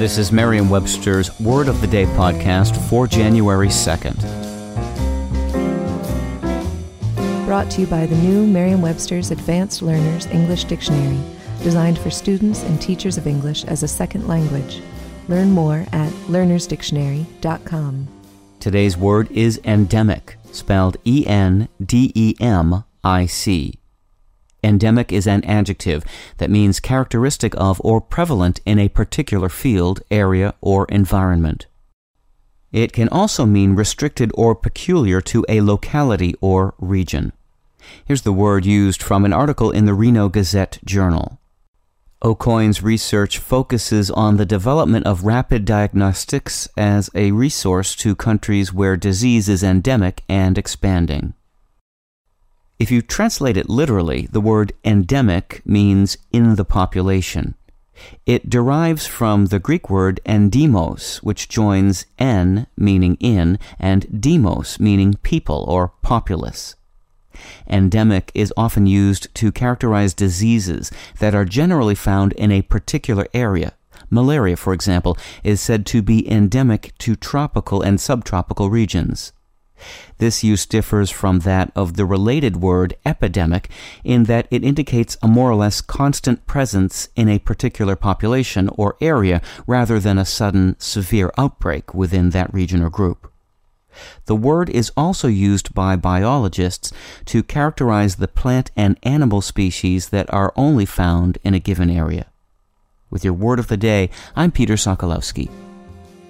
This is Merriam-Webster's Word of the Day podcast for January 2nd. Brought to you by the new Merriam-Webster's Advanced Learners English Dictionary, designed for students and teachers of English as a second language. Learn more at learnersdictionary.com. Today's word is endemic, spelled E N D E M I C. Endemic is an adjective that means characteristic of or prevalent in a particular field, area, or environment. It can also mean restricted or peculiar to a locality or region. Here's the word used from an article in the Reno Gazette Journal. Aucoin's research focuses on the development of rapid diagnostics as a resource to countries where disease is endemic and expanding. If you translate it literally, the word endemic means in the population. It derives from the Greek word endemos, which joins en, meaning in, and demos, meaning people or populace. Endemic is often used to characterize diseases that are generally found in a particular area. Malaria, for example, is said to be endemic to tropical and subtropical regions. This use differs from that of the related word epidemic in that it indicates a more or less constant presence in a particular population or area rather than a sudden severe outbreak within that region or group. The word is also used by biologists to characterize the plant and animal species that are only found in a given area. With your word of the day, I'm Peter Sokolowski.